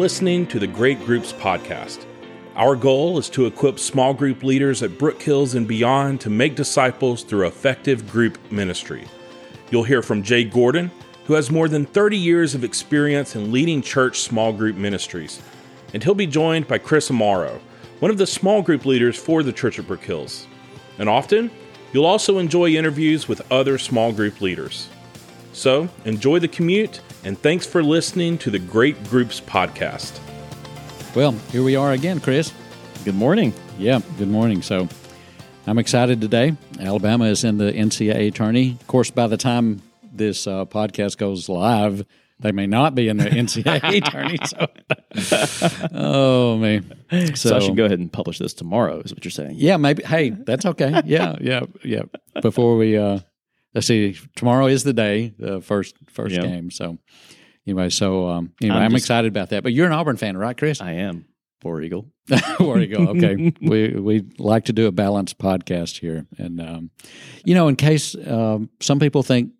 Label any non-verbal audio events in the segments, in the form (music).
listening to the Great Groups Podcast. Our goal is to equip small group leaders at Brook Hills and beyond to make disciples through effective group ministry. You'll hear from Jay Gordon, who has more than 30 years of experience in leading church small group ministries. And he'll be joined by Chris Amaro, one of the small group leaders for the Church at Brook Hills. And often, you'll also enjoy interviews with other small group leaders. So, enjoy the commute, and thanks for listening to the Great Groups Podcast. Well, here we are again, Chris. Good morning. Yeah, good morning. So, I'm excited today. Alabama is in the NCAA tourney. Of course, by the time this uh, podcast goes live, they may not be in the NCAA (laughs) tourney. So, oh man! So, I should go ahead and publish this tomorrow. Is what you're saying? Yeah, maybe. Hey, that's okay. Yeah, yeah, yeah. Before we uh, let's see, tomorrow is the day, the first first Yeah. game. So anyway, so um, anyway, I'm I'm, just- excited about that. But you're an Auburn fan, right, Chris? I am. War Eagle. (laughs) Where Eagle. Okay, (laughs) we we like to do a balanced podcast here, and um, you know, in case um, some people think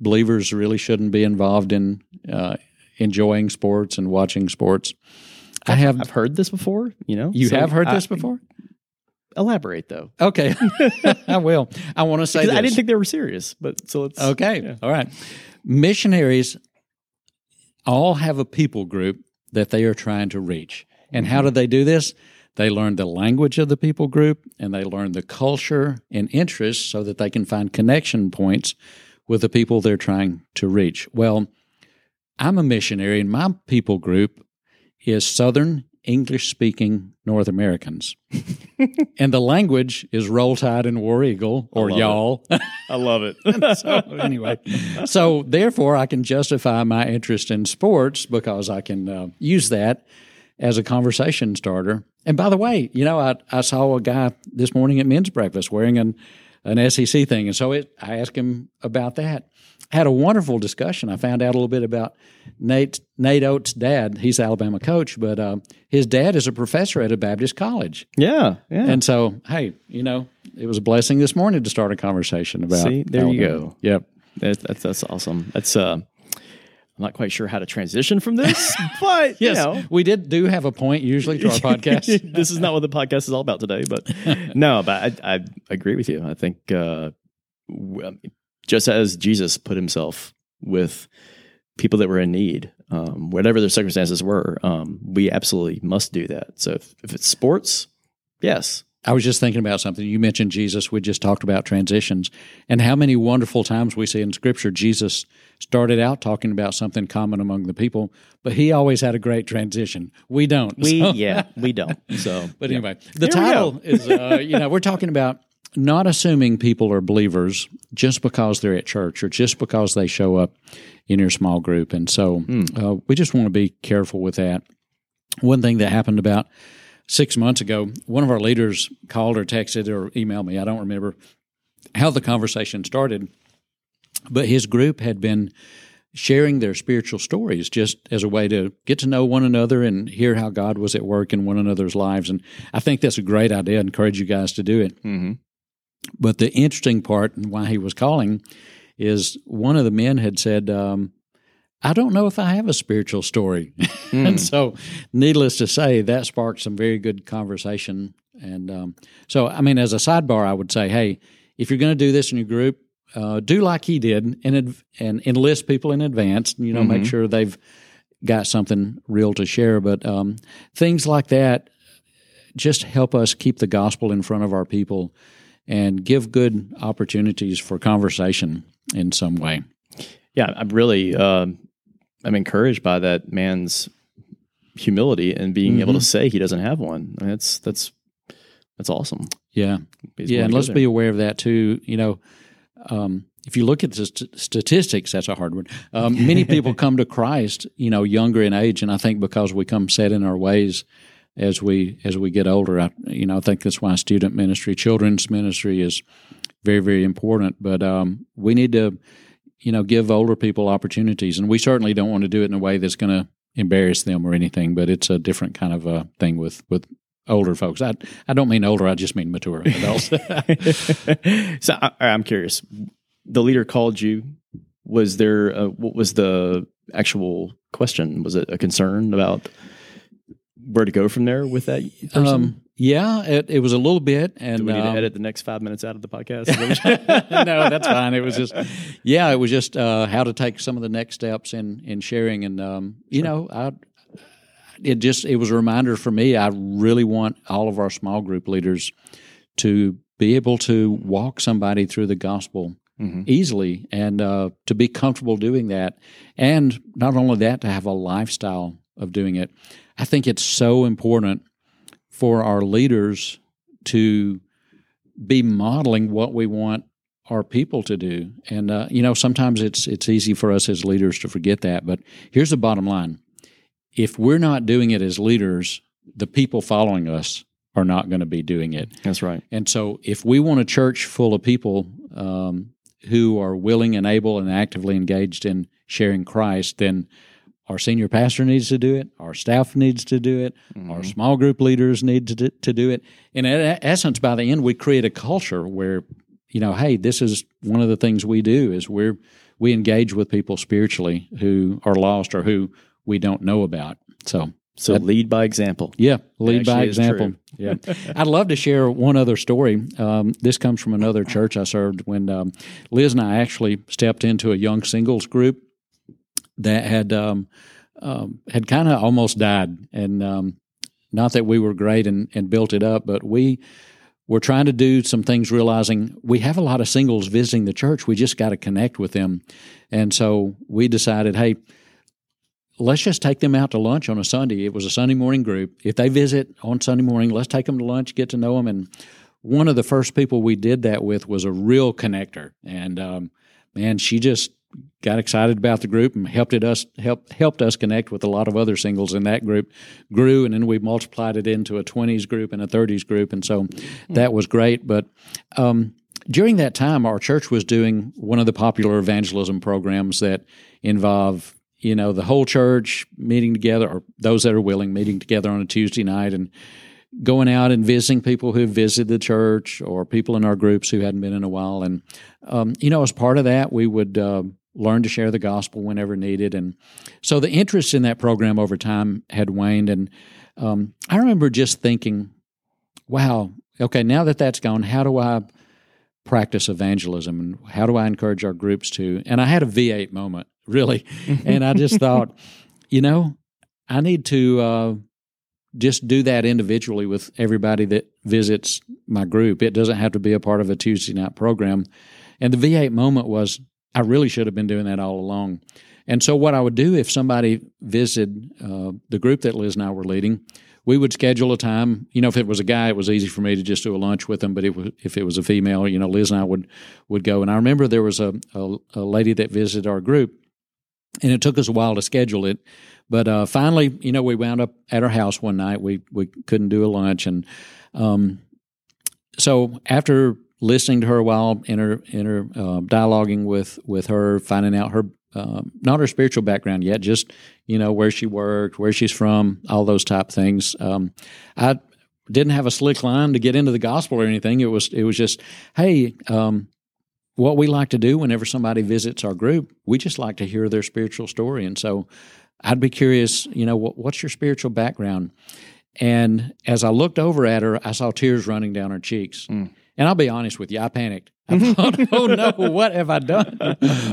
believers really shouldn't be involved in uh, enjoying sports and watching sports, I have. I've heard this before. You know, You So have heard I- this before? Elaborate though, Okay, (laughs) (laughs) I will. I want to say I didn't think they were serious. But so it's Okay. yeah. All right. Missionaries all have a people group that they are trying to reach. And how mm-hmm. do they do this? They learn the language of the people group and they learn the culture and interests so that they can find connection points with the people they're trying to reach. Well, I'm a missionary and my people group is Southern English speaking North Americans. (laughs) and the language is Roll Tide and War Eagle or it. y'all. I love it. (laughs) so anyway, so therefore, I can justify my interest in sports because I can uh, use that as a conversation starter. And by the way, you know, I, I saw a guy this morning at men's breakfast wearing an an SEC thing, and so it, I asked him about that. Had a wonderful discussion. I found out a little bit about Nate Nate Oats' dad. He's Alabama coach, but uh, his dad is a professor at a Baptist college. yeah, yeah. And so, hey, you know, it was a blessing this morning to start a conversation about. See, there you go. Yep. that's, that's that's awesome. That's uh, I'm not quite sure how to transition from this, (laughs) but you Yes, know, we did do have a point usually to our (laughs) podcast. (laughs) this is not what the podcast is all about today, but no, but I, I agree with you. I think uh, just as Jesus put himself with people that were in need, um, whatever their circumstances were, um, we absolutely must do that. So if, if it's sports, yes, I was just thinking about something. You mentioned Jesus. We just talked about transitions and how many wonderful times we see in Scripture Jesus started out talking about something common among the people, but he always had a great transition. We don't. we So- yeah we don't. (laughs) So But yeah. anyway, the There we title is, uh, you know, we're talking about not assuming people are believers just because they're at church or just because they show up in your small group. And so Hmm. uh, we just want to be careful with that. One thing that happened about six months ago, one of our leaders called or texted or emailed me. I don't remember how the conversation started, but his group had been sharing their spiritual stories just as a way to get to know one another and hear how God was at work in one another's lives. And I think that's a great idea. I encourage you guys to do it. Mhm. But the interesting part and why he was calling is one of the men had said, um, I don't know if I have a spiritual story. (laughs) and so, needless to say, that sparked some very good conversation. And um, so, I mean, as a sidebar, I would say, hey, if you're going to do this in your group, uh, do like he did and, and enlist people in advance. You know, make sure they've got something real to share. But um, things like that just help us keep the gospel in front of our people and give good opportunities for conversation in some way. yeah, I'm really um, I'm encouraged by that man's humility and being able to Mm-hmm. say he doesn't have one. I mean, that's that's that's awesome. Yeah. He's yeah. And let's there. be aware of that too. You know, um, if you look at the st- statistics, that's a hard one. Um, many people (laughs) come to Christ, you know, younger in age, and I think because we come set in our ways as we as we get older, I, you know, I think that's why student ministry, children's ministry is very very important. But um, we need to, you know, give older people opportunities, and we certainly don't want to do it in a way that's going to embarrass them or anything. But it's a different kind of a thing with with older folks. I I don't mean older. I just mean mature (laughs) adults. (laughs) so I, I'm curious. The leader called you. Was there? A, what was the actual question? Was it a concern about where to go from there with that person? Um, yeah, it, it was a little bit, and Do we need to um, edit the next five minutes out of the podcast? (laughs) no, that's fine. It was just, yeah, it was just uh, how to take some of the next steps in in sharing, and um, you know, I it just it was a reminder for me. I really want all of our small group leaders to be able to walk somebody through the gospel Mhm. easily and uh, to be comfortable doing that, and not only that, to have a lifestyle of doing it. I think it's so important for our leaders to be modeling what we want our people to do. And uh, you know, sometimes it's it's easy for us as leaders to forget that. But here's the bottom line: if we're not doing it as leaders, the people following us are not going to be doing it. That's right. And so, if we want a church full of people um, who are willing and able and actively engaged in sharing Christ, then our senior pastor needs to do it. Our staff needs to do it. Our small group leaders need to do, to do it. And in essence, by the end, we create a culture where, you know, hey, this is one of the things we do is we're we engage with people spiritually who are lost or who we don't know about. So So lead by example. yeah, lead by example. (laughs) Yeah, I'd love to share one other story. Um, this comes from another church I served when um, Liz and I actually stepped into a young singles group that had um, um, had kind of almost died, and um, not that we were great and, and built it up, but we were trying to do some things, realizing we have a lot of singles visiting the church. We just got to connect with them, and so we decided, hey let's just take them out to lunch on a Sunday. It was a Sunday morning group. If they visit on Sunday morning, let's take them to lunch, get to know them. And one of the first people we did that with was a real connector, and um, man, she just got excited about the group and helped it us helped helped us connect with a lot of other singles in that group. Grew, and then we multiplied it into a twenties group and a thirties group, and so that was great. But um, during that time, our church was doing one of the popular evangelism programs that involve you know the whole church meeting together, or those that are willing meeting together on a Tuesday night and going out and visiting people who visited the church or people in our groups who hadn't been in a while. And um, you know, as part of that, we would uh, learn to share the gospel whenever needed. And so the interest in that program over time had waned. And um, I remember just thinking, wow, okay, now that that's gone, how do I practice evangelism and how do I encourage our groups to? And I had a V8 moment, really. and I just thought, you know, I need to uh, just do that individually with everybody that visits my group. It doesn't have to be a part of a Tuesday night program. And the V8 moment was, I really should have been doing that all along. And so, what I would do if somebody visited uh, the group that Liz and I were leading, we would schedule a time. You know, if it was a guy, it was easy for me to just do a lunch with them. But it was, if it was a female, you know, Liz and I would would go. And I remember there was a, a, a lady that visited our group, and it took us a while to schedule it. But uh, finally, you know, we wound up at our house one night. We we couldn't do a lunch, and um, so after listening to her while, in her in her uh, dialoguing with with her, finding out her um, not her spiritual background yet, just you know where she worked, where she's from, all those type things. Um, I didn't have a slick line to get into the gospel or anything. It was it was just, hey, um, what we like to do whenever somebody visits our group, we just like to hear their spiritual story, and so I'd be curious, you know, what, what's your spiritual background? And as I looked over at her, I saw tears running down her cheeks. And I'll be honest with you, I panicked. (laughs) I thought, "Oh no, what have I done?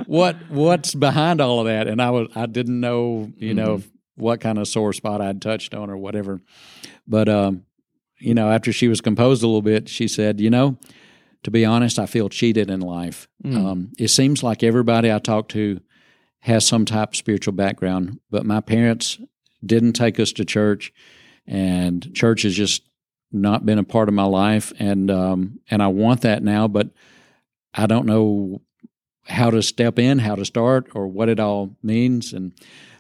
What what's behind all of that?" And I was I didn't know, you know, what kind of sore spot I'd touched on or whatever. But um, you know, after she was composed a little bit, she said, "You know, to be honest, I feel cheated in life. Um, it seems like everybody I talk to has some type of spiritual background, but my parents didn't take us to church, and church is just not been a part of my life, and um, and I want that now, but I don't know how to step in, how to start, or what it all means, and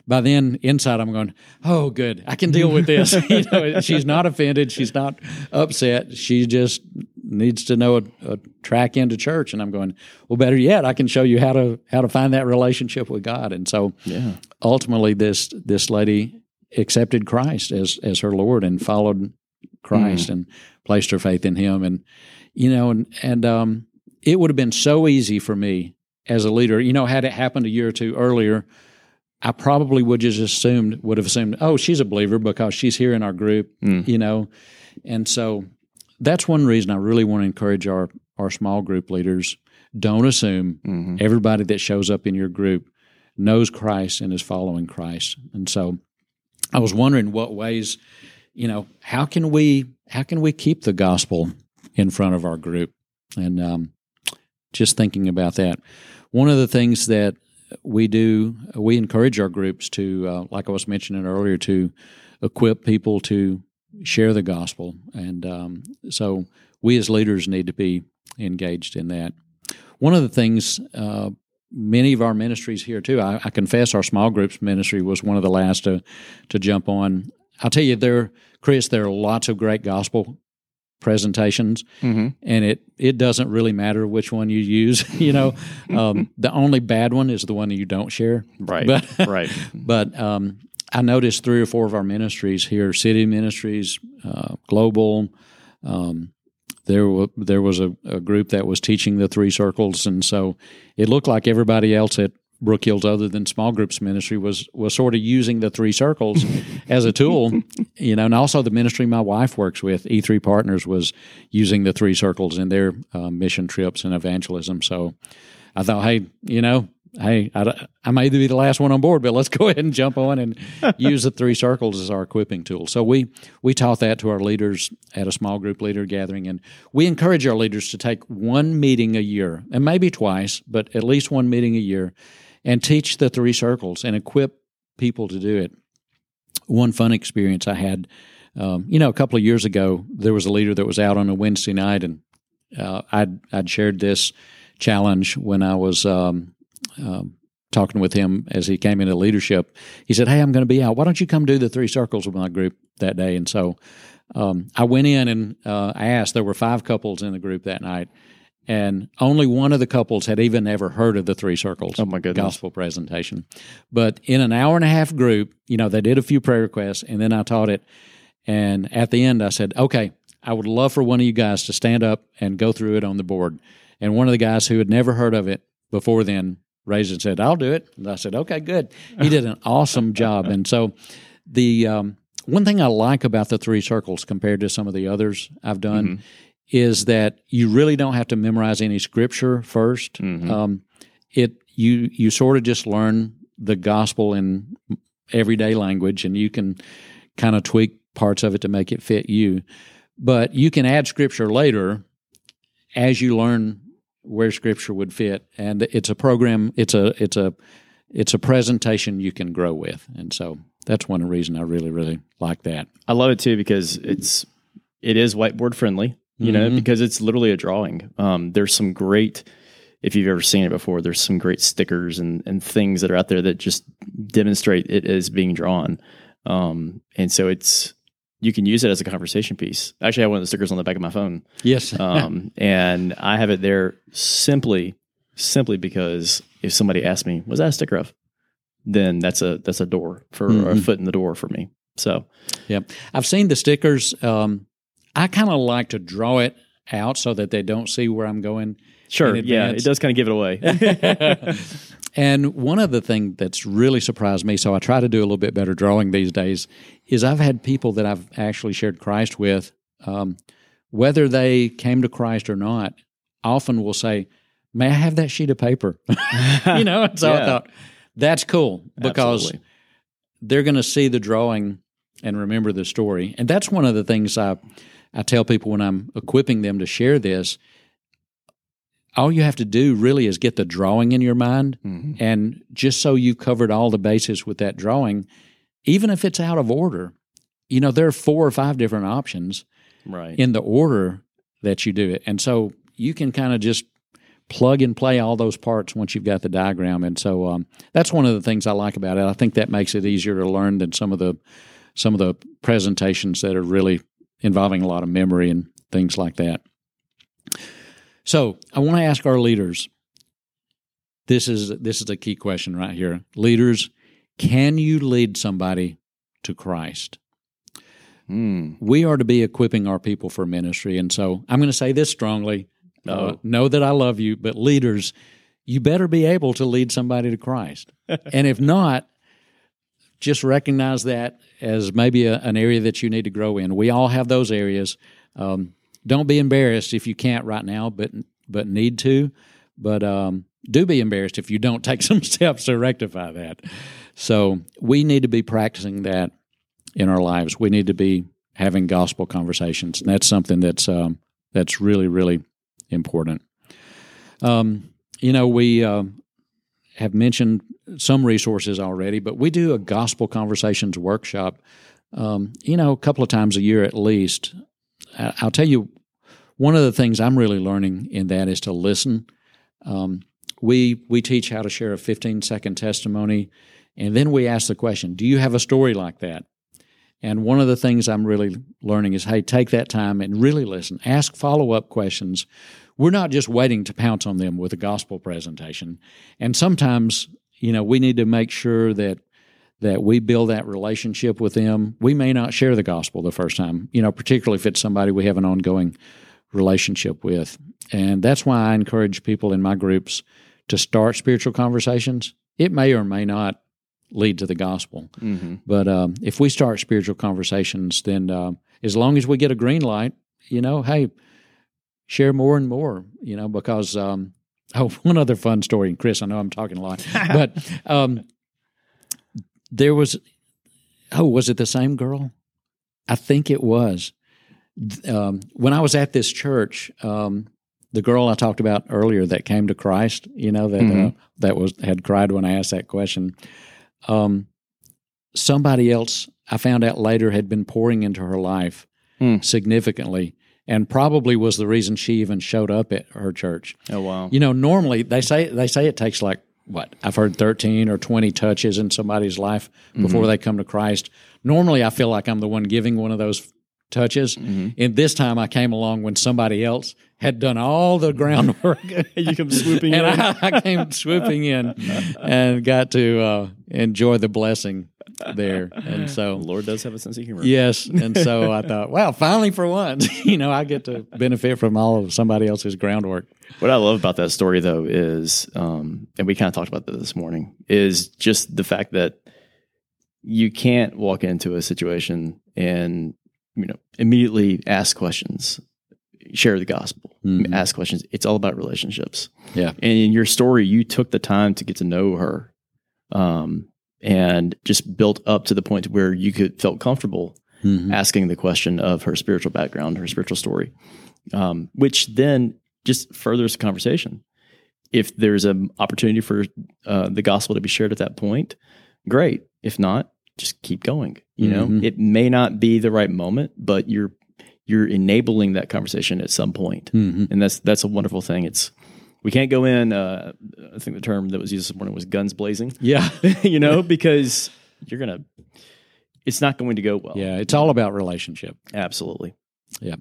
by then inside I'm going, oh, good, I can deal with this. (laughs) you know, she's not offended, she's not upset, she just needs to know a, a track into church, and I'm going, well, better yet, I can show you how to how to find that relationship with God, and so Yeah. ultimately this this lady accepted Christ as as her Lord and followed Christ mm. and placed her faith in Him, and you know, and and um, it would have been so easy for me as a leader. You know, had it happened a year or two earlier, I probably would just assumed would have assumed, oh, she's a believer because she's here in our group, mm. you know, and so that's one reason I really want to encourage our our small group leaders. Don't assume mm-hmm. everybody that shows up in your group knows Christ and is following Christ. And so I was wondering what ways, you know, how can we how can we keep the gospel in front of our group? And um, just thinking about that. One of the things that we do, we encourage our groups to, uh, like I was mentioning earlier, to equip people to share the gospel. And um, so we as leaders need to be engaged in that. One of the things, uh, many of our ministries here too, I, I, confess our small groups ministry was one of the last to, to jump on. I'll tell you, there, Chris, there are lots of great gospel presentations, mm-hmm. and it it doesn't really matter which one you use. (laughs) you know, um, (laughs) the only bad one is the one that you don't share. Right. But, (laughs) right. But um, I noticed three or four of our ministries here, city ministries, uh, global. Um, there, w- there was a, a, group that was teaching the three circles, and so it looked like everybody else at Brook Hills, other than small groups ministry, was was sort of using the three circles (laughs) as a tool, you know, and also the ministry my wife works with, E3 Partners, was using the three circles in their uh, mission trips and evangelism. So I thought, hey, you know, hey, I, I may be the last one on board, but let's (laughs) go ahead and jump on and (laughs) use the three circles as our equipping tool. So we we taught that to our leaders at a small group leader gathering, and we encourage our leaders to take one meeting a year, and maybe twice, but at least one meeting a year, and teach the three circles and equip people to do it. One fun experience I had, um, you know, a couple of years ago, there was a leader that was out on a Wednesday night, and uh, I'd I'd shared this challenge when I was. Um, um, talking with him as he came into leadership, he said, "Hey, I'm going to be out. Why don't you come do the three circles with my group that day?" And so um, I went in and uh, I asked. There were five couples in the group that night, and only one of the couples had even ever heard of the three circles. Oh my goodness! Gospel presentation, but in an hour and a half group, you know, they did a few prayer requests, and then I taught it. And at the end, I said, "Okay, I would love for one of you guys to stand up and go through it on the board." And one of the guys who had never heard of it before then raised and said, "I'll do it." And I said, "Okay, good." He did an awesome (laughs) job, and so the um, one thing I like about the three circles compared to some of the others I've done mm-hmm. Is that you really don't have to memorize any scripture 1st mm-hmm. um, it you you sort of just learn the gospel in everyday language, and you can kind of tweak parts of it to make it fit you. But you can add scripture later as you learn where scripture would fit. And it's a program it's a it's a it's a presentation you can grow with. And so that's one reason i really really like that. I love it too because it's it is whiteboard friendly you mm-hmm. know because it's literally a drawing um, there's some great if you've ever seen it before there's some great stickers and, and things that are out there that just demonstrate it as being drawn um, and so it's you can use it as a conversation piece. Actually, I have one of the stickers on the back of my phone. Yes, (laughs) um, and I have it there simply, simply because if somebody asks me, "Was that a sticker of?" then that's a that's a door for mm-hmm. a foot in the door for me. So, yeah, I've seen the stickers. Um, I kind of like to draw it out so that they don't see where I'm going. Sure, yeah, it does kind of give it away. (laughs) And one of the things that's really surprised me, so I try to do a little bit better drawing these days, is I've had people that I've actually shared Christ with, um, whether they came to Christ or not, often will say, May I have that sheet of paper? (laughs) you know, and so yeah. I thought, that's cool because Absolutely. they're going to see the drawing and remember the story. And that's one of the things I, I tell people when I'm equipping them to share this all you have to do really is get the drawing in your mind. Mm-hmm. and just so you've covered all the bases with that drawing even if it's out of order you know there are four or five different options right. in the order that you do it. And so you can kind of just plug and play all those parts once you've got the diagram. And so um, that's one of the things i like about it. I think that makes it easier to learn than some of the some of the presentations that are really involving a lot of memory and things like that so I want to ask our leaders. This is this is a key question right here. Leaders, can you lead somebody to Christ? Mm. We are to be equipping our people for ministry, and so I'm going to say this strongly. Uh, oh. know that I love you, but leaders, you better be able to lead somebody to Christ. (laughs) and if not, just recognize that as maybe a, an area that you need to grow in. We all have those areas. Um, don't be embarrassed if you can't right now, but but need to. But um, do be embarrassed if you don't (laughs) take some steps to rectify that. So we need to be practicing that in our lives. We need to be having gospel conversations, and that's something that's um, that's really really important. Um, you know, we uh, have mentioned some resources already, but we do a gospel conversations workshop. Um, you know, a couple of times a year at least. I'll tell you, one of the things I'm really learning in that is to listen. Um, we we teach how to share a 15 second testimony, and then we ask the question, "Do you have a story like that?" And one of the things I'm really learning is, hey, take that time and really listen. Ask follow up questions. We're not just waiting to pounce on them with a gospel presentation. And sometimes, you know, we need to make sure that that we build that relationship with them. We may not share the gospel the first time, you know, particularly if it's somebody we have an ongoing relationship with. And that's why I encourage people in my groups to start spiritual conversations. It may or may not lead to the gospel. Mm-hmm. But um, if we start spiritual conversations, then uh, as long as we get a green light, you know, hey, share more and more, you know, because, um, (laughs) oh, one other fun story, and Chris, I know I'm talking a lot, (laughs) but um, there was, oh, was it the same girl? I think it was. Um, when I was at this church, um, the girl I talked about earlier that came to Christ, you know, that mm-hmm. uh, that was had cried when I asked that question. Um, somebody else I found out later had been pouring into her life mm. significantly and probably was the reason she even showed up at her church. Oh wow. You know, normally they say they say it takes like what? I've heard 13 or 20 touches in somebody's life before mm-hmm. they come to Christ. Normally I feel like I'm the one giving one of those touches. Mm-hmm. And this time I came along when somebody else had done all the groundwork. (laughs) you come swooping (laughs) and in. I, I, came swooping in (laughs) and got to uh, enjoy the blessing there. And so, Lord does have a sense of humor. Yes, and so (laughs) I thought, well, finally for once, (laughs) you know, I get to benefit from all of somebody else's groundwork. What I love about that story, though, is, um, and we kind of talked about that this morning, is just the fact that you can't walk into a situation and you know immediately ask questions share the gospel, mm-hmm. ask questions. It's all about relationships. Yeah. And in your story, you took the time to get to know her, um, and just built up to the point where you could felt comfortable mm-hmm. asking the question of her spiritual background, her spiritual story, um, which then just furthers the conversation. If there's an opportunity for uh, the gospel to be shared at that point, great. If not, just keep going. You know, mm-hmm. it may not be the right moment, but you're you're enabling that conversation at some point. Mm-hmm. and that's that's a wonderful thing. It's we can't go in. Uh, I think the term that was used this morning was guns blazing. Yeah, (laughs) you know, because you're gonna. It's not going to go well. Yeah, it's all about relationship. Absolutely. Yeah.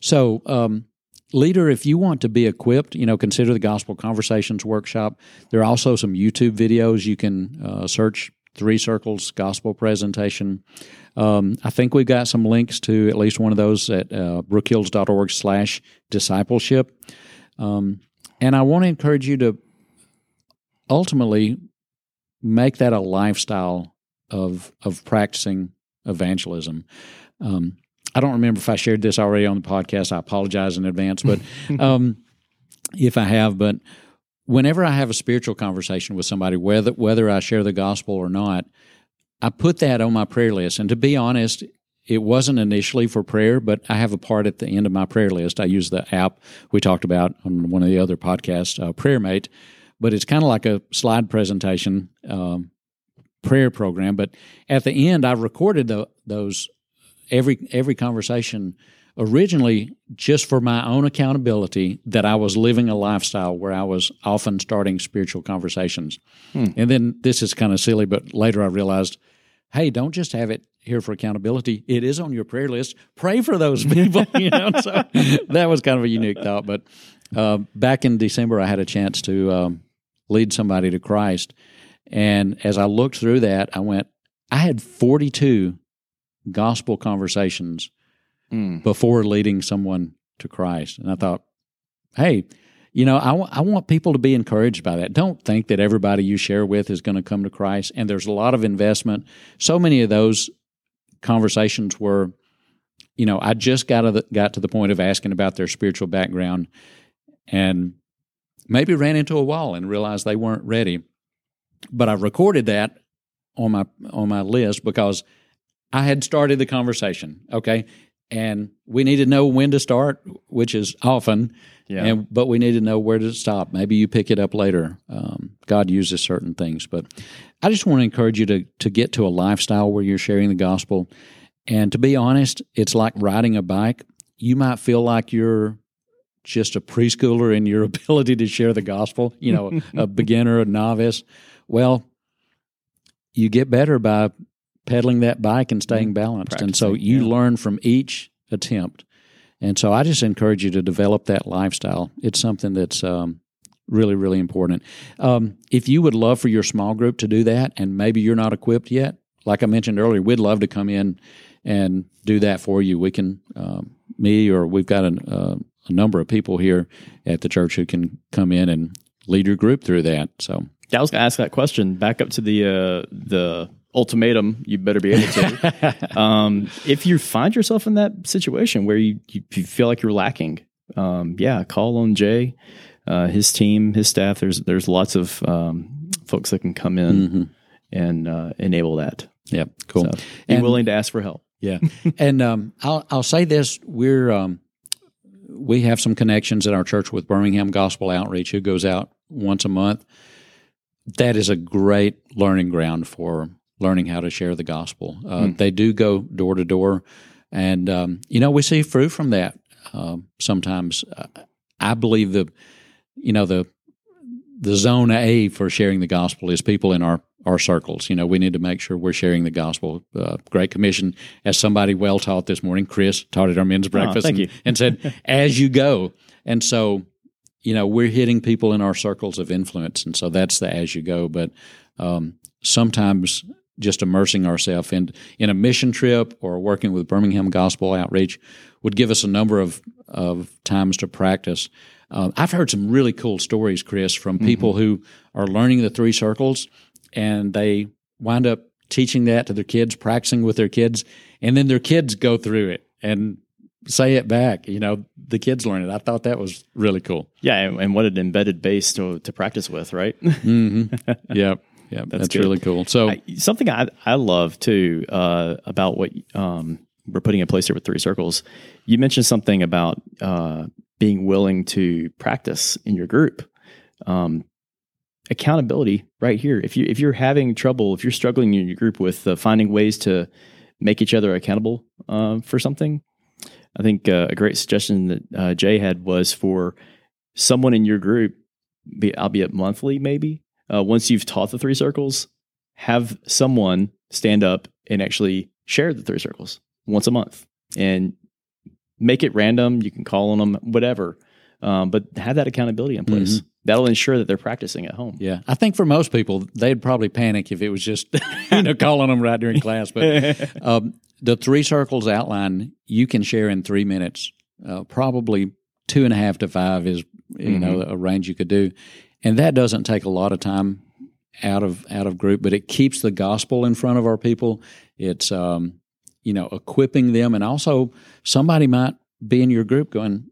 So, um, leader, if you want to be equipped, you know, consider the Gospel Conversations workshop. There are also some YouTube videos you can uh, search Three Circles Gospel Presentation. Um, I think we've got some links to at least one of those at uh, brookhills.org slash discipleship. Um, and I want to encourage you to ultimately make that a lifestyle of of practicing evangelism. Um, I don't remember if I shared this already on the podcast. I apologize in advance, but (laughs) um, if I have, but whenever I have a spiritual conversation with somebody, whether whether I share the gospel or not, I put that on my prayer list. And to be honest, it wasn't initially for prayer, but I have a part at the end of my prayer list. I use the app we talked about on one of the other podcasts, uh, PrayerMate, but it's kind of like a slide presentation um, prayer program. But at the end, I recorded the, those every every conversation originally just for my own accountability that I was living a lifestyle where I was often starting spiritual conversations. Hmm. And then this is kind of silly, but later I realized, hey, don't just have it here for accountability. It is on your prayer list. Pray for those (laughs) people. you know, so that was kind of a unique thought. But uh, back in December, I had a chance to um, lead somebody to Christ, and as I looked through that, I went, I had forty-two gospel conversations mm. before leading someone to Christ. And I thought, hey, you know, I, w- I want people to be encouraged by that. Don't think that everybody you share with is going to come to Christ. And there's a lot of investment. So many of those conversations were, you know, I just got to the, got to the point of asking about their spiritual background, and maybe ran into a wall and realized they weren't ready. But I recorded that on my on my list because I had started the conversation. Okay, and we need to know when to start, which is often. Yeah. And but we need to know where to stop. Maybe you pick it up later. Um, God uses certain things, but I just want to encourage you to to get to a lifestyle where you're sharing the gospel. And to be honest, it's like riding a bike. You might feel like you're just a preschooler in your (laughs) ability to share the gospel. You know, (laughs) a beginner, a novice. Well, you get better by pedaling that bike and staying balanced. and so you yeah. learn from each attempt. And so I just encourage you to develop that lifestyle. It's something that's um, really, really important. Um, if you would love for your small group to do that, and maybe you're not equipped yet, like I mentioned earlier, we'd love to come in and do that for you. We can, um, me or we've got an, uh, a number of people here at the church who can come in and lead your group through that. So Yeah, I was going to ask that question. Back up to the uh, the ultimatum. You better be able to. (laughs) um, if you find yourself in that situation where you, you, feel like you're lacking, um, yeah, call on Jay, uh, his team, his staff. There's there's lots of um, folks that can come in Mhm. and uh, enable that. yeah, cool. So be And- willing to ask for help. Yeah, (laughs) and um, I'll I'll say this: we're um, we have some connections at our church with Birmingham Gospel Outreach, who goes out once a month. That is a great learning ground for learning how to share the gospel. Uh, They do go door to door, and um, you know we see fruit from that. Um sometimes, Uh, I believe the you know the the zone A for sharing the gospel is people in our our circles. You know, we need to make sure we're sharing the gospel. Uh, Great Commission, as somebody well taught this morning, Chris taught at our men's breakfast, thank and, you. and said, (laughs) "As you go." And so, you know, we're hitting people in our circles of influence, and so that's the as you go. But um, sometimes just immersing ourselves in in a mission trip or working with Birmingham Gospel Outreach would give us a number of of times to practice. Um, I've heard some really cool stories, Chris, from people who are learning the three circles and they wind up teaching that to their kids, practicing with their kids, and then their kids go through it and say it back. You know, the kids learn it. I thought that was really cool. Yeah, and, and what an embedded base to to practice with, right? (laughs) Yep. Yep. That's, good. really cool. So, I, something I I love too uh, about what um, we're putting in place here with Three Circles. You mentioned something about uh, being willing to practice in your group. Um, accountability, right here. If you if you're having trouble, if you're struggling in your group with uh, finding ways to make each other accountable uh, for something, I think uh, a great suggestion that uh, Jay had was for someone in your group, be, albeit monthly, maybe uh, once you've taught the three circles, have someone stand up and actually share the three circles once a month and make it random. You can call on them, whatever, um, but have that accountability in place. That'll ensure that they're practicing at home. yeah, I think for most people, they'd probably panic if it was just, (laughs) you know, calling them right during class. But (laughs) um, the three circles outline you can share in three minutes. Uh, probably two and a half to five is you know a range you could do, and that doesn't take a lot of time out of out of group, but it keeps the gospel in front of our people. It's um, you know equipping them, and also somebody might be in your group going,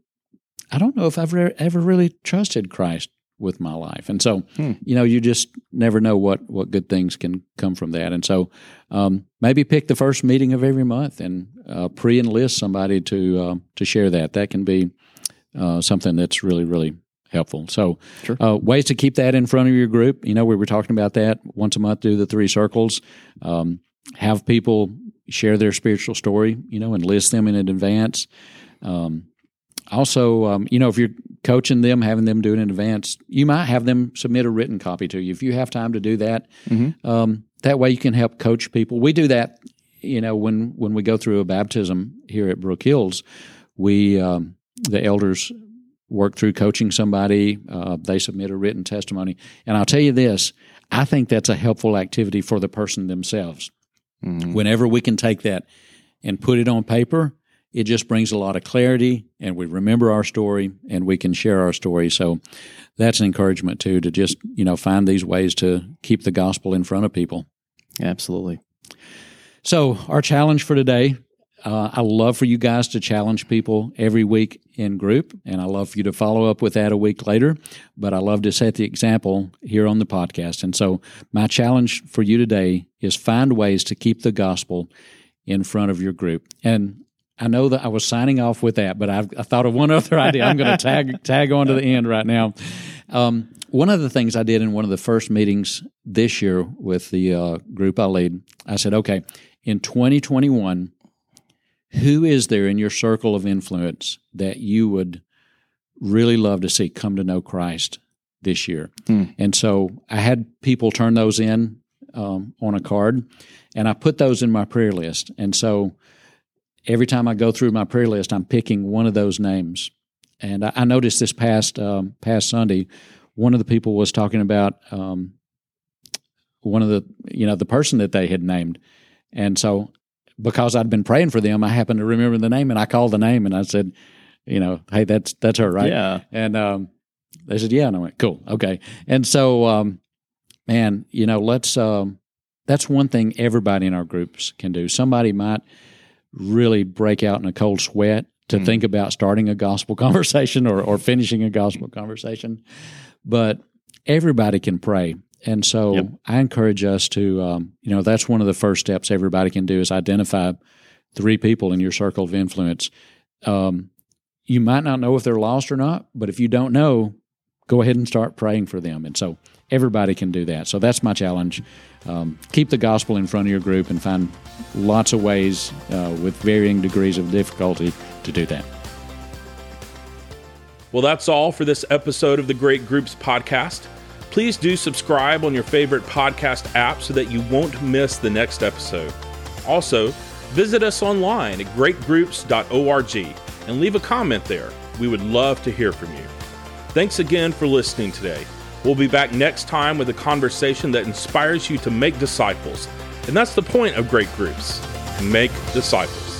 I don't know if I've ever, ever really trusted Christ with my life, and so you know you just never know what what good things can come from that, and so um, maybe pick the first meeting of every month and uh, pre enlist somebody to uh, to share that. That can be uh, something that's really really helpful. So Sure. uh, ways to keep that in front of your group. You know, we were talking about that once a month. Do the three circles. Um, have people share their spiritual story. You know, and list them in advance. Um, also, um, you know, if you're coaching them, having them do it in advance, you might have them submit a written copy to you. If you have time to do that, um, that way you can help coach people. We do that, you know, when when we go through a baptism here at Brook Hills, we um, the elders work through coaching somebody. Uh, they submit a written testimony, and I'll tell you this: I think that's a helpful activity for the person themselves. Whenever we can take that and put it on paper, it just brings a lot of clarity and we remember our story and we can share our story. So that's an encouragement too to just, you know, find these ways to keep the gospel in front of people. Absolutely. So our challenge for today, uh, I love for you guys to challenge people every week in group, and I love for you to follow up with that a week later. But I love to set the example here on the podcast. And so, my challenge for you today is find ways to keep the gospel in front of your group. And I know that I was signing off with that, but I've, I thought of one (laughs) other idea. I'm going to tag tag on to the end right now. Um, one of the things I did in one of the first meetings this year with the uh, group I lead, I said, okay, in 2021, who is there in your circle of influence that you would really love to see come to know Christ this year? Hmm. And so I had people turn those in um, on a card, and I put those in my prayer list. And so every time I go through my prayer list, I'm picking one of those names. And I, I noticed this past um, past Sunday, one of the people was talking about um, one of the you know the person that they had named, and so because I'd been praying for them, I happened to remember the name, and I called the name, and I said, you know, hey, that's that's her, right? Yeah. And um, they said, yeah, and I went, cool, okay. And so, um, man, you know, let's. Um, that's one thing everybody in our groups can do. Somebody might really break out in a cold sweat to mm. think about starting a gospel (laughs) conversation or, or finishing a gospel conversation. But everybody can pray. And so yep. I encourage us to, um, you know, that's one of the first steps everybody can do is identify three people in your circle of influence. Um, you might not know if they're lost or not, but if you don't know, go ahead and start praying for them. And so everybody can do that. So that's my challenge. Um, keep the gospel in front of your group and find lots of ways uh, with varying degrees of difficulty to do that. Well, that's all for this episode of the Great Groups podcast. Please do subscribe on your favorite podcast app so that you won't miss the next episode. Also, visit us online at greatgroups.org and leave a comment there. We would love to hear from you. Thanks again for listening today. We'll be back next time with a conversation that inspires you to make disciples. And that's the point of great groups make disciples.